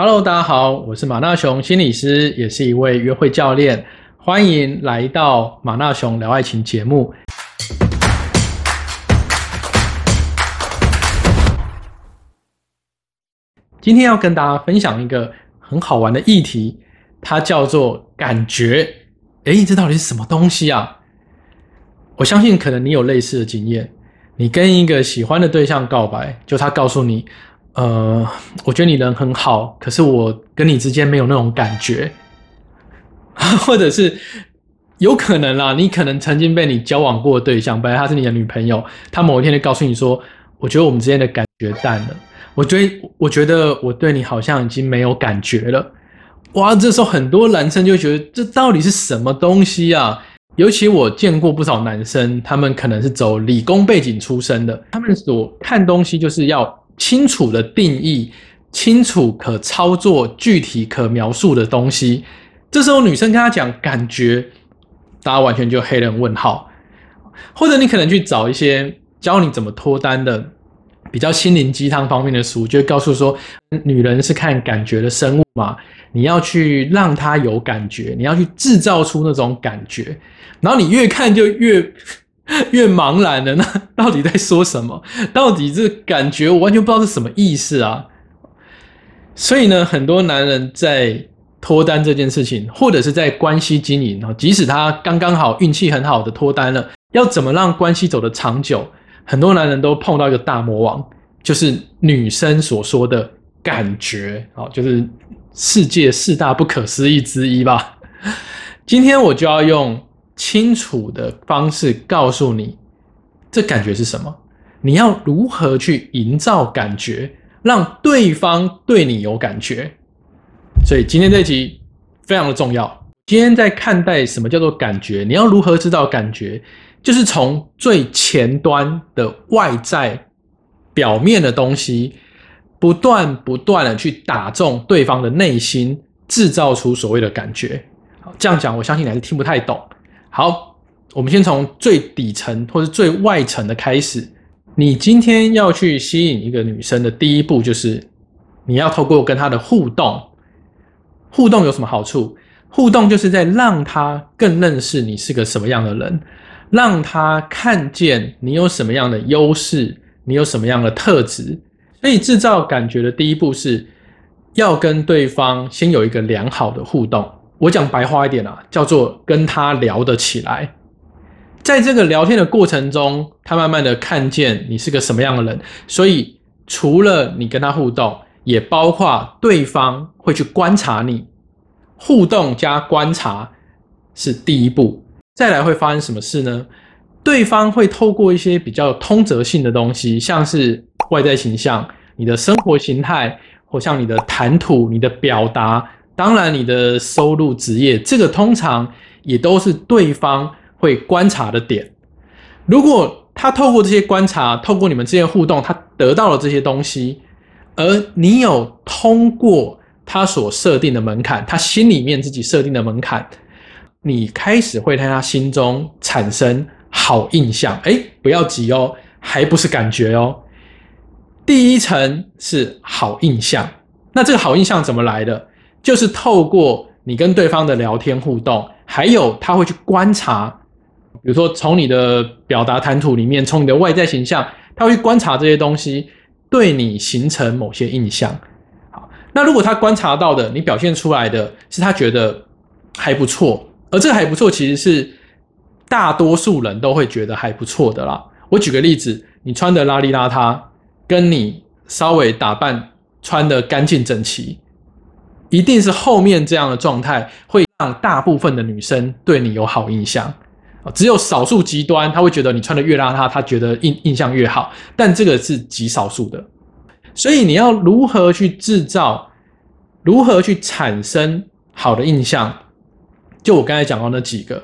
Hello，大家好，我是马纳雄心理师，也是一位约会教练，欢迎来到马纳雄聊爱情节目。今天要跟大家分享一个很好玩的议题，它叫做感觉。诶，这到底是什么东西啊？我相信可能你有类似的经验，你跟一个喜欢的对象告白，就他告诉你。呃，我觉得你人很好，可是我跟你之间没有那种感觉，或者是有可能啦，你可能曾经被你交往过的对象，本来她是你的女朋友，她某一天就告诉你说，我觉得我们之间的感觉淡了，我觉得我觉得我对你好像已经没有感觉了，哇，这时候很多男生就觉得这到底是什么东西啊？尤其我见过不少男生，他们可能是走理工背景出身的，他们所看东西就是要。清楚的定义，清楚可操作、具体可描述的东西。这时候女生跟他讲感觉，大家完全就黑人问号。或者你可能去找一些教你怎么脱单的比较心灵鸡汤方面的书，就会告诉说，女人是看感觉的生物嘛，你要去让她有感觉，你要去制造出那种感觉，然后你越看就越。越茫然了，那到底在说什么？到底这感觉我完全不知道是什么意思啊！所以呢，很多男人在脱单这件事情，或者是在关系经营啊，即使他刚刚好运气很好的脱单了，要怎么让关系走得长久？很多男人都碰到一个大魔王，就是女生所说的感觉啊，就是世界四大不可思议之一吧。今天我就要用。清楚的方式告诉你，这感觉是什么？你要如何去营造感觉，让对方对你有感觉？所以今天这集非常的重要。今天在看待什么叫做感觉，你要如何知道感觉？就是从最前端的外在表面的东西，不断不断的去打中对方的内心，制造出所谓的感觉。好，这样讲，我相信你还是听不太懂。好，我们先从最底层或者最外层的开始。你今天要去吸引一个女生的第一步，就是你要透过跟她的互动。互动有什么好处？互动就是在让她更认识你是个什么样的人，让她看见你有什么样的优势，你有什么样的特质。所以制造感觉的第一步是要跟对方先有一个良好的互动。我讲白话一点啊，叫做跟他聊得起来，在这个聊天的过程中，他慢慢的看见你是个什么样的人，所以除了你跟他互动，也包括对方会去观察你，互动加观察是第一步，再来会发生什么事呢？对方会透过一些比较通则性的东西，像是外在形象、你的生活形态，或像你的谈吐、你的表达。当然，你的收入、职业，这个通常也都是对方会观察的点。如果他透过这些观察，透过你们之间互动，他得到了这些东西，而你有通过他所设定的门槛，他心里面自己设定的门槛，你开始会在他心中产生好印象。哎，不要急哦，还不是感觉哦。第一层是好印象，那这个好印象怎么来的？就是透过你跟对方的聊天互动，还有他会去观察，比如说从你的表达谈吐里面，从你的外在形象，他会去观察这些东西，对你形成某些印象。好，那如果他观察到的，你表现出来的是他觉得还不错，而这个还不错，其实是大多数人都会觉得还不错的啦。我举个例子，你穿的邋里邋遢，跟你稍微打扮穿的干净整齐。一定是后面这样的状态会让大部分的女生对你有好印象啊，只有少数极端，他会觉得你穿的越邋遢，他觉得印印象越好，但这个是极少数的。所以你要如何去制造，如何去产生好的印象？就我刚才讲到那几个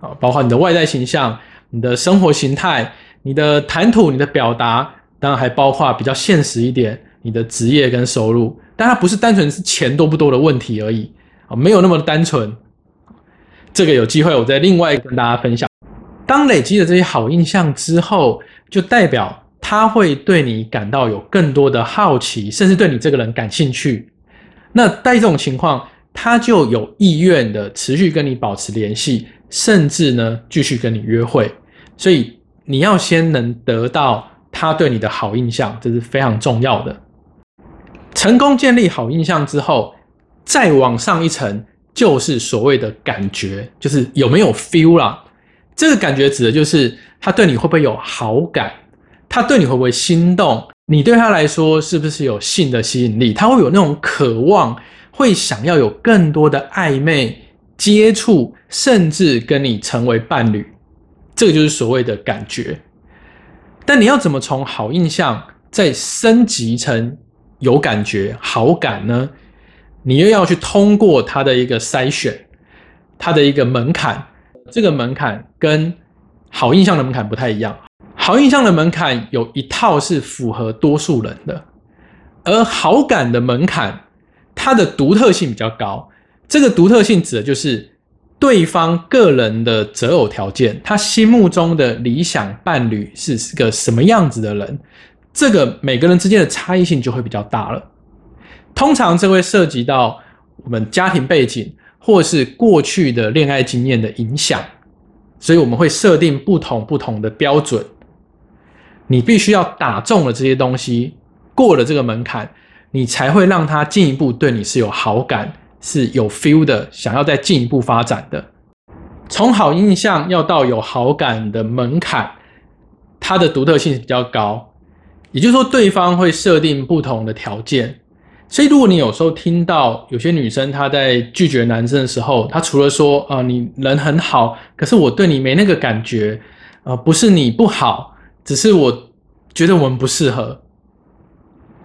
啊，包括你的外在形象、你的生活形态、你的谈吐、你的表达，当然还包括比较现实一点，你的职业跟收入。但它不是单纯是钱多不多的问题而已啊，没有那么单纯。这个有机会我再另外跟大家分享。当累积了这些好印象之后，就代表他会对你感到有更多的好奇，甚至对你这个人感兴趣。那在这种情况，他就有意愿的持续跟你保持联系，甚至呢继续跟你约会。所以你要先能得到他对你的好印象，这是非常重要的。成功建立好印象之后，再往上一层就是所谓的感觉，就是有没有 feel 啦。这个感觉指的就是他对你会不会有好感，他对你会不会心动，你对他来说是不是有性的吸引力，他会有那种渴望，会想要有更多的暧昧接触，甚至跟你成为伴侣。这个就是所谓的感觉。但你要怎么从好印象再升级成有感觉、好感呢？你又要去通过他的一个筛选，他的一个门槛。这个门槛跟好印象的门槛不太一样。好印象的门槛有一套是符合多数人的，而好感的门槛，它的独特性比较高。这个独特性指的就是对方个人的择偶条件，他心目中的理想伴侣是是个什么样子的人。这个每个人之间的差异性就会比较大了。通常这会涉及到我们家庭背景。或是过去的恋爱经验的影响，所以我们会设定不同不同的标准。你必须要打中了这些东西，过了这个门槛，你才会让他进一步对你是有好感、是有 feel 的，想要再进一步发展的。从好印象要到有好感的门槛，它的独特性比较高，也就是说，对方会设定不同的条件。所以，如果你有时候听到有些女生她在拒绝男生的时候，她除了说啊你人很好，可是我对你没那个感觉，啊不是你不好，只是我觉得我们不适合。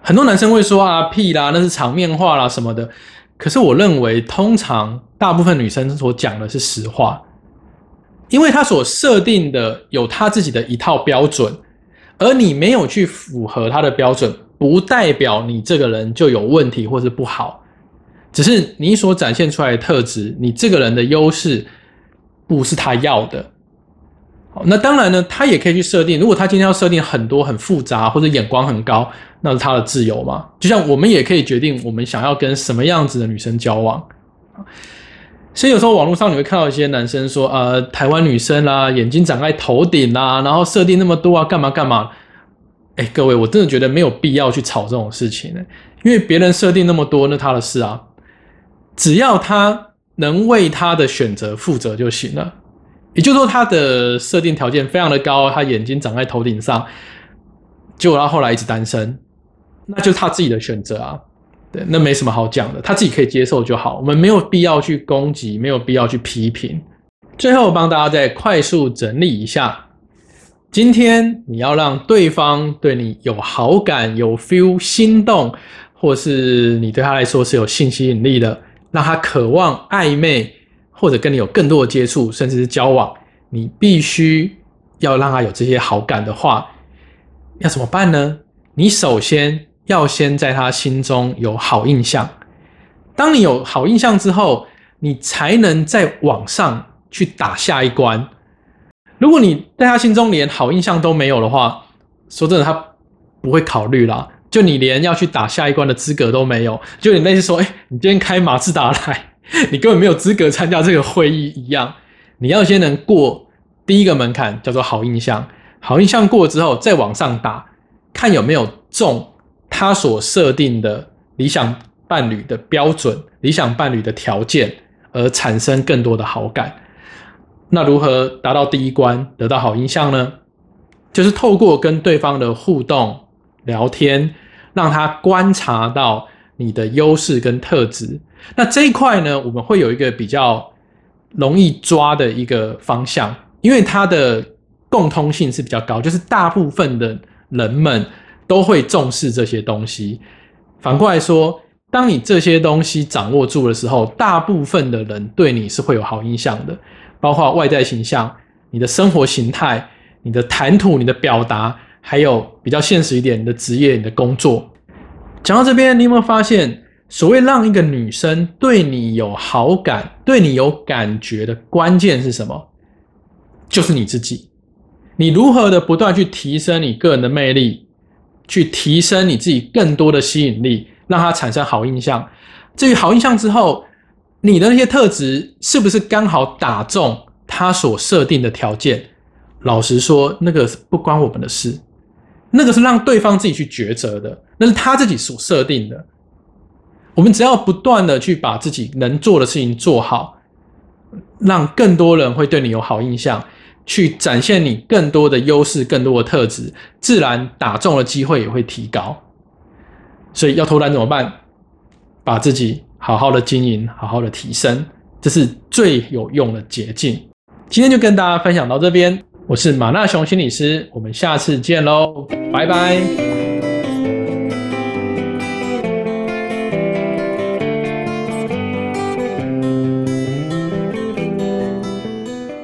很多男生会说啊屁啦，那是场面话啦什么的。可是我认为，通常大部分女生所讲的是实话，因为她所设定的有她自己的一套标准，而你没有去符合他的标准。不代表你这个人就有问题或是不好，只是你所展现出来的特质，你这个人的优势不是他要的。好，那当然呢，他也可以去设定，如果他今天要设定很多很复杂或者眼光很高，那是他的自由嘛。就像我们也可以决定我们想要跟什么样子的女生交往。所以有时候网络上你会看到一些男生说，呃，台湾女生啦，眼睛长在头顶啦，然后设定那么多啊，干嘛干嘛。哎，各位，我真的觉得没有必要去吵这种事情呢，因为别人设定那么多，那他的事啊，只要他能为他的选择负责就行了。也就是说，他的设定条件非常的高，他眼睛长在头顶上，结果他后来一直单身，那就是他自己的选择啊，对，那没什么好讲的，他自己可以接受就好，我们没有必要去攻击，没有必要去批评。最后帮大家再快速整理一下。今天你要让对方对你有好感、有 feel、心动，或是你对他来说是有性吸引力的，让他渴望暧昧，或者跟你有更多的接触，甚至是交往，你必须要让他有这些好感的话，要怎么办呢？你首先要先在他心中有好印象。当你有好印象之后，你才能在往上去打下一关。如果你在他心中连好印象都没有的话，说真的，他不会考虑啦。就你连要去打下一关的资格都没有，就你类似说，哎，你今天开马自达来，你根本没有资格参加这个会议一样。你要先能过第一个门槛，叫做好印象。好印象过之后，再往上打，看有没有中他所设定的理想伴侣的标准、理想伴侣的条件，而产生更多的好感。那如何达到第一关，得到好印象呢？就是透过跟对方的互动、聊天，让他观察到你的优势跟特质。那这一块呢，我们会有一个比较容易抓的一个方向，因为它的共通性是比较高，就是大部分的人们都会重视这些东西。反过来说，当你这些东西掌握住的时候，大部分的人对你是会有好印象的。包括外在形象、你的生活形态、你的谈吐、你的表达，还有比较现实一点，你的职业、你的工作。讲到这边，你有没有发现，所谓让一个女生对你有好感、对你有感觉的关键是什么？就是你自己。你如何的不断去提升你个人的魅力，去提升你自己更多的吸引力，让他产生好印象。至于好印象之后，你的那些特质是不是刚好打中他所设定的条件？老实说，那个不关我们的事，那个是让对方自己去抉择的，那是他自己所设定的。我们只要不断的去把自己能做的事情做好，让更多人会对你有好印象，去展现你更多的优势、更多的特质，自然打中的机会也会提高。所以要投篮怎么办？把自己好好的经营，好好的提升，这是最有用的捷径。今天就跟大家分享到这边，我是马纳雄心理师，我们下次见喽，拜拜。